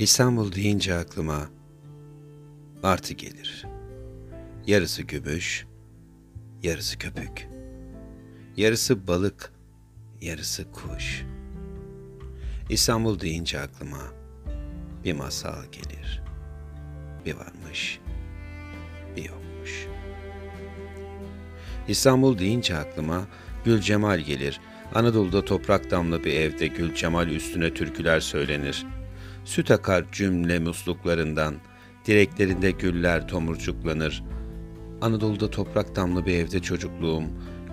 İstanbul deyince aklıma martı gelir. Yarısı gümüş, yarısı köpük. Yarısı balık, yarısı kuş. İstanbul deyince aklıma bir masal gelir. Bir varmış, bir yokmuş. İstanbul deyince aklıma Gül Cemal gelir. Anadolu'da toprak damlı bir evde Gül Cemal üstüne türküler söylenir. Süt akar cümle musluklarından, direklerinde güller tomurcuklanır. Anadolu'da toprak damlı bir evde çocukluğum,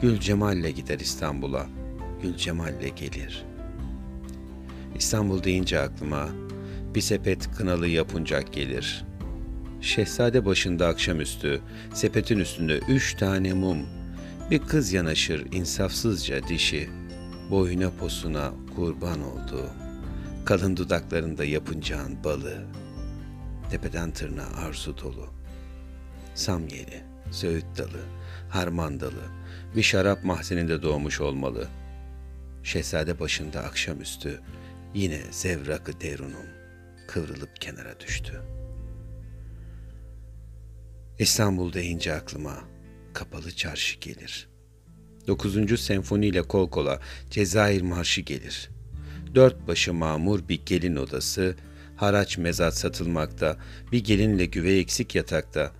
Gül Cemal'le gider İstanbul'a, Gül Cemal'le gelir. İstanbul deyince aklıma bir sepet kınalı yapıncak gelir. Şehzade başında akşamüstü, sepetin üstünde üç tane mum, bir kız yanaşır insafsızca dişi, boyuna posuna kurban oldu. Kalın dudaklarında yapıncağın balı, tepeden tırnağa arzu dolu. Samyeli, söğüt dalı, harman dalı, bir şarap mahzeninde doğmuş olmalı. Şehzade başında akşamüstü, yine zevrakı derunum, kıvrılıp kenara düştü. İstanbul deyince aklıma kapalı çarşı gelir. Dokuzuncu senfoniyle kol kola Cezayir Marşı gelir. Dört başı mamur bir gelin odası, haraç mezat satılmakta, bir gelinle güve eksik yatakta,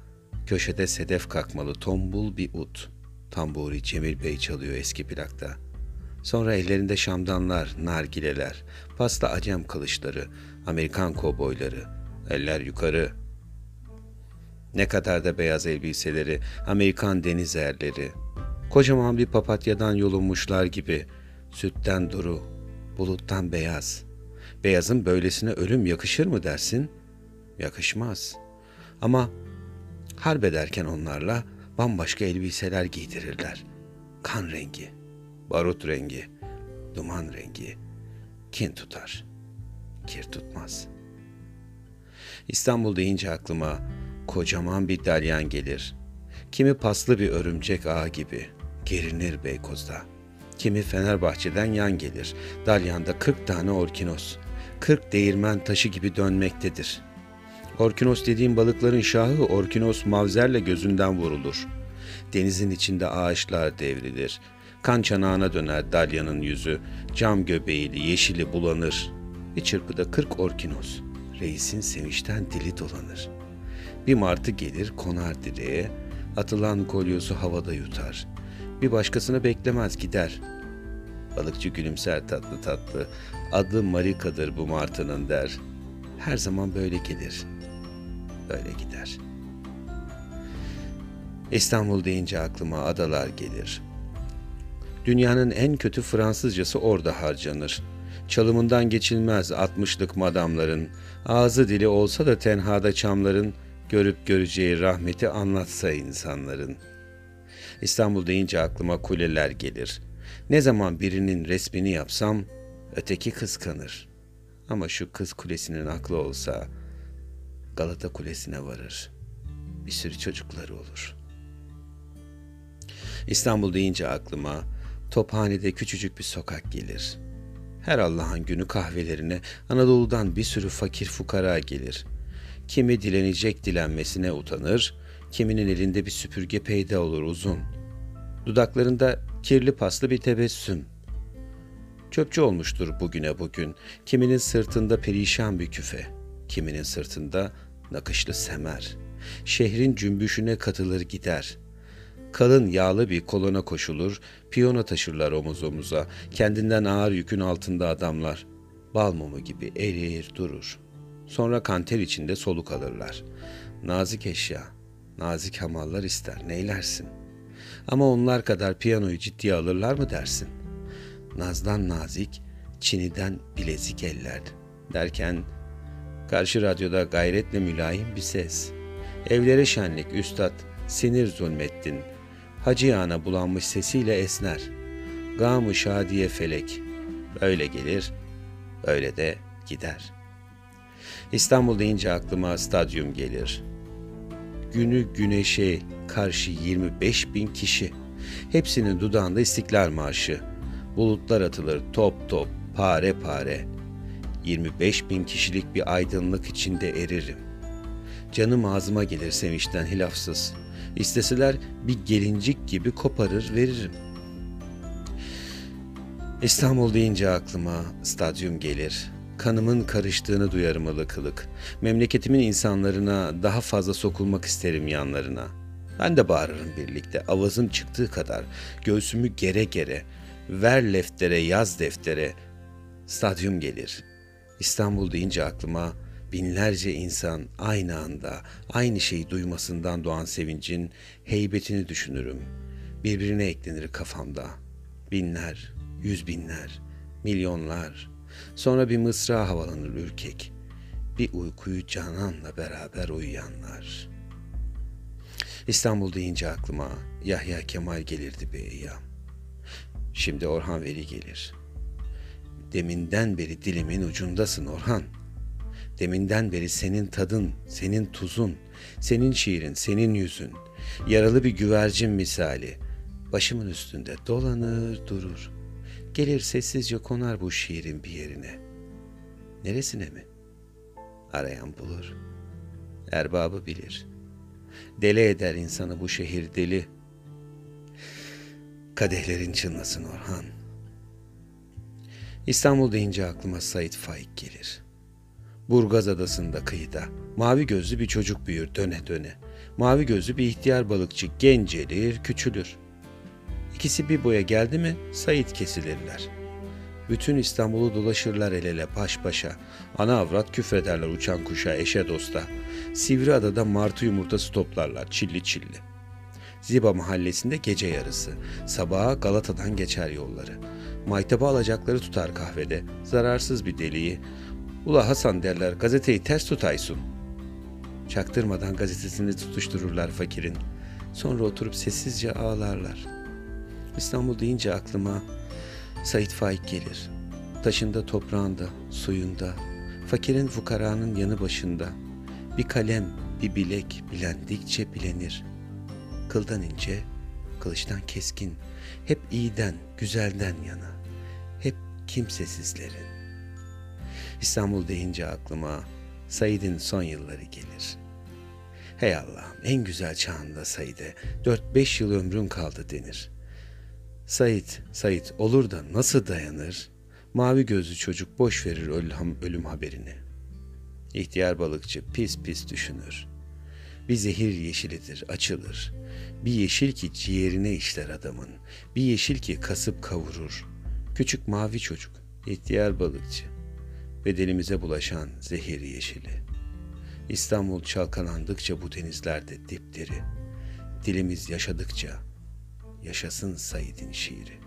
köşede sedef kakmalı tombul bir ut. Tamburi Cemil Bey çalıyor eski plakta. Sonra ellerinde şamdanlar, nargileler, pasta acem kılıçları, Amerikan kovboyları, eller yukarı, ne kadar da beyaz elbiseleri, Amerikan deniz erleri. Kocaman bir papatyadan yolunmuşlar gibi. Sütten duru, buluttan beyaz. Beyazın böylesine ölüm yakışır mı dersin? Yakışmaz. Ama harbederken onlarla bambaşka elbiseler giydirirler. Kan rengi, barut rengi, duman rengi. Kin tutar, kir tutmaz. İstanbul deyince aklıma kocaman bir dalyan gelir. Kimi paslı bir örümcek ağı gibi gerinir Beykoz'da. Kimi Fenerbahçe'den yan gelir. Dalyanda kırk tane orkinos. Kırk değirmen taşı gibi dönmektedir. Orkinos dediğim balıkların şahı orkinos mavzerle gözünden vurulur. Denizin içinde ağaçlar devrilir. Kan çanağına döner dalyanın yüzü. Cam göbeğili, yeşili bulanır. Bir çırpıda kırk orkinos. Reisin sevinçten dili dolanır.'' Bir martı gelir konar direğe, atılan kolyosu havada yutar. Bir başkasını beklemez gider. Balıkçı gülümser tatlı tatlı. Adı Marika'dır bu martının der. Her zaman böyle gelir. Böyle gider. İstanbul deyince aklıma adalar gelir. Dünyanın en kötü Fransızcası orada harcanır. Çalımından geçilmez altmışlık madamların, ağzı dili olsa da tenhada çamların, görüp göreceği rahmeti anlatsa insanların. İstanbul deyince aklıma kuleler gelir. Ne zaman birinin resmini yapsam öteki kıskanır. Ama şu kız kulesinin aklı olsa Galata Kulesi'ne varır. Bir sürü çocukları olur. İstanbul deyince aklıma Tophane'de küçücük bir sokak gelir. Her Allah'ın günü kahvelerine Anadolu'dan bir sürü fakir fukara gelir.'' Kimi dilenecek dilenmesine utanır, kiminin elinde bir süpürge peyda olur uzun. Dudaklarında kirli paslı bir tebessüm. Çöpçü olmuştur bugüne bugün, kiminin sırtında perişan bir küfe, kiminin sırtında nakışlı semer. Şehrin cümbüşüne katılır gider. Kalın yağlı bir kolona koşulur, piyona taşırlar omuz omuza, kendinden ağır yükün altında adamlar. Bal mumu gibi erir durur.'' Sonra kanter içinde soluk alırlar. Nazik eşya, nazik hamallar ister, neylersin? Ama onlar kadar piyanoyu ciddiye alırlar mı dersin? Nazdan nazik, çiniden bilezik eller derken karşı radyoda gayretle mülayim bir ses. Evlere şenlik üstad, sinir zulmettin. Hacı ana bulanmış sesiyle esner. Gamı şadiye felek. Öyle gelir, öyle de gider.'' İstanbul deyince aklıma stadyum gelir. Günü güneşe karşı 25 bin kişi. Hepsinin dudağında İstiklal Marşı. Bulutlar atılır top top, pare pare. 25 bin kişilik bir aydınlık içinde eririm. Canım ağzıma gelir sevinçten hilafsız. İsteseler bir gelincik gibi koparır veririm. İstanbul deyince aklıma stadyum gelir. Kanımın karıştığını duyarım ılık ılık. Memleketimin insanlarına daha fazla sokulmak isterim yanlarına. Ben de bağırırım birlikte. Avazım çıktığı kadar. Göğsümü gere gere. Ver leftere, yaz deftere. Stadyum gelir. İstanbul deyince aklıma binlerce insan aynı anda aynı şeyi duymasından doğan sevincin heybetini düşünürüm. Birbirine eklenir kafamda. Binler, yüz binler, milyonlar. Sonra bir mısra havalanır ürkek. Bir uykuyu cananla beraber uyuyanlar. İstanbul deyince aklıma Yahya Kemal gelirdi be eyyam. Şimdi Orhan Veli gelir. Deminden beri dilimin ucundasın Orhan. Deminden beri senin tadın, senin tuzun, senin şiirin, senin yüzün. Yaralı bir güvercin misali. Başımın üstünde dolanır durur. Gelir sessizce konar bu şiirin bir yerine. Neresine mi? Arayan bulur. Erbabı bilir. Deli eder insanı bu şehir deli. Kadehlerin çınlasın Orhan. İstanbul deyince aklıma Said Faik gelir. Burgaz adasında kıyıda mavi gözlü bir çocuk büyür döne döne. Mavi gözlü bir ihtiyar balıkçı gencelir, küçülür. İkisi bir boya geldi mi Said kesilirler. Bütün İstanbul'u dolaşırlar el ele baş başa. Ana avrat küfrederler uçan kuşa, eşe dosta. Sivri adada martı yumurtası toplarlar çilli çilli. Ziba mahallesinde gece yarısı. Sabaha Galata'dan geçer yolları. Maytaba alacakları tutar kahvede. Zararsız bir deliği. Ula Hasan derler gazeteyi ters tutaysun. Çaktırmadan gazetesini tutuştururlar fakirin. Sonra oturup sessizce ağlarlar. İstanbul deyince aklıma Said Faik gelir. Taşında, toprağında, suyunda, fakirin fukaranın yanı başında. Bir kalem, bir bilek bilendikçe bilenir. Kıldan ince, kılıçtan keskin, hep iyiden, güzelden yana, hep kimsesizlerin. İstanbul deyince aklıma Said'in son yılları gelir. Hey Allah'ım en güzel çağında Said'e 4-5 yıl ömrün kaldı denir. Said, Said olur da nasıl dayanır? Mavi gözlü çocuk boş verir ölüm, ölüm haberini. İhtiyar balıkçı pis pis düşünür. Bir zehir yeşilidir, açılır. Bir yeşil ki ciğerine işler adamın. Bir yeşil ki kasıp kavurur. Küçük mavi çocuk, ihtiyar balıkçı bedenimize bulaşan zehir yeşili. İstanbul çalkalandıkça bu denizlerde dipdiri. Dilimiz yaşadıkça yaşasın Said'in şiiri.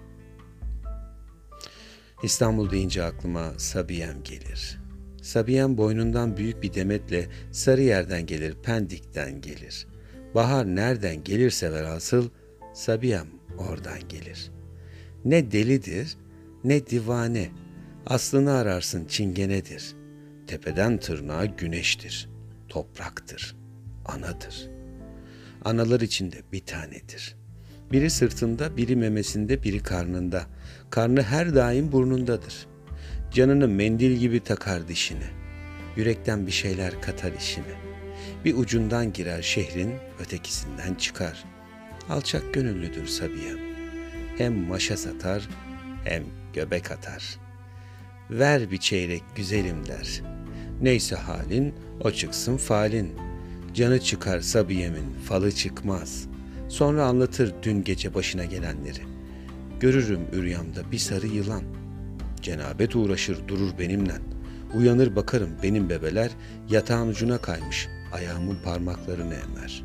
İstanbul deyince aklıma Sabiyem gelir. Sabiyem boynundan büyük bir demetle sarı yerden gelir, Pendik'ten gelir. Bahar nereden gelirse velhasıl Sabiyem oradan gelir. Ne delidir ne divane, Aslını ararsın çingenedir. Tepeden tırnağa güneştir. Topraktır. Anadır. Analar içinde bir tanedir. Biri sırtında, biri memesinde, biri karnında. Karnı her daim burnundadır. Canını mendil gibi takar dişine. Yürekten bir şeyler katar işine. Bir ucundan girer şehrin, ötekisinden çıkar. Alçak gönüllüdür Sabiyem. Hem maşa satar, hem göbek atar.'' ver bir çeyrek güzelim der. Neyse halin o çıksın falin. Canı çıkar Sabiye'min falı çıkmaz. Sonra anlatır dün gece başına gelenleri. Görürüm üryamda bir sarı yılan. Cenabet uğraşır durur benimle. Uyanır bakarım benim bebeler yatağın ucuna kaymış. Ayağımın parmaklarını emer.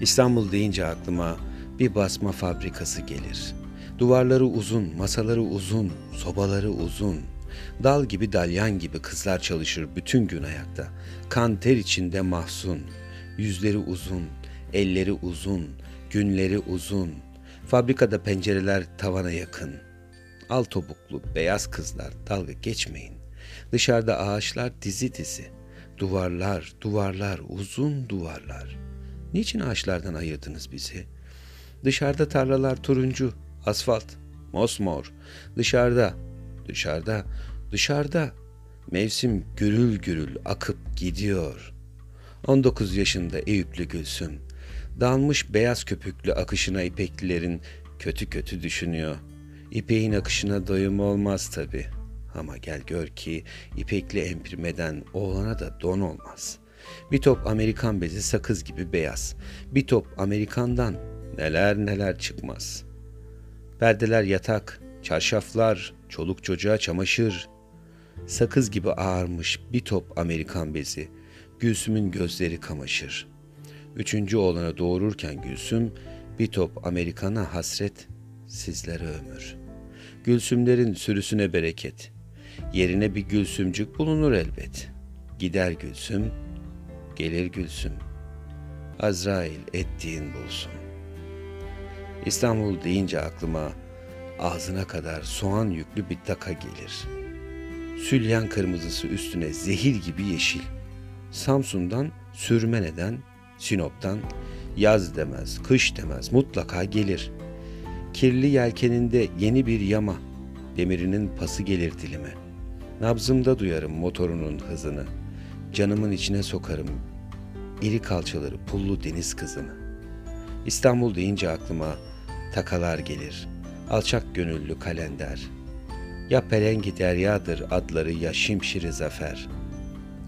İstanbul deyince aklıma bir basma fabrikası gelir.'' Duvarları uzun, masaları uzun, sobaları uzun. Dal gibi dalyan gibi kızlar çalışır bütün gün ayakta. Kan ter içinde mahzun. Yüzleri uzun, elleri uzun, günleri uzun. Fabrikada pencereler tavana yakın. Al topuklu beyaz kızlar dalga geçmeyin. Dışarıda ağaçlar dizi dizi. Duvarlar, duvarlar, uzun duvarlar. Niçin ağaçlardan ayırdınız bizi? Dışarıda tarlalar turuncu, Asfalt, mosmor. Dışarıda, dışarıda, Dışarıda mevsim gürül gürül akıp gidiyor. 19 yaşında Eyüplü Gülsüm, dalmış beyaz köpüklü akışına ipeklilerin kötü kötü düşünüyor. İpeğin akışına doyum olmaz tabi. Ama gel gör ki ipekli empirmeden oğlana da don olmaz. Bir top Amerikan bezi sakız gibi beyaz. Bir top Amerikandan neler neler çıkmaz. Perdeler yatak, çarşaflar, çoluk çocuğa çamaşır. Sakız gibi ağarmış bir top Amerikan bezi. Gülsüm'ün gözleri kamaşır. Üçüncü oğlana doğururken Gülsüm bir top Amerikan'a hasret, sizlere ömür. Gülsümlerin sürüsüne bereket. Yerine bir gülsümcük bulunur elbet. Gider Gülsüm, gelir Gülsüm. Azrail ettiğin bulsun. İstanbul deyince aklıma ağzına kadar soğan yüklü bir taka gelir. Sülyan kırmızısı üstüne zehir gibi yeşil. Samsun'dan Sürmene'den, Sinop'tan yaz demez, kış demez mutlaka gelir. Kirli yelkeninde yeni bir yama, demirinin pası gelir dilime. Nabzımda duyarım motorunun hızını, canımın içine sokarım iri kalçaları pullu deniz kızını. İstanbul deyince aklıma takalar gelir, alçak gönüllü kalender. Ya perengi deryadır adları ya şimşiri zafer.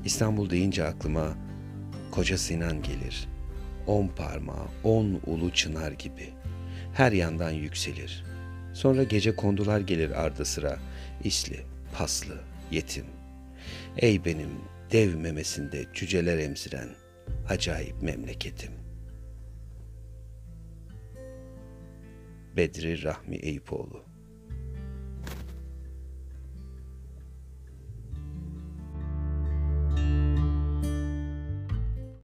İstanbul deyince aklıma koca Sinan gelir. On parmağı, on ulu çınar gibi. Her yandan yükselir. Sonra gece kondular gelir ardı sıra. İsli, paslı, yetim. Ey benim dev memesinde cüceler emziren acayip memleketim. Bedri Rahmi Eyüpoğlu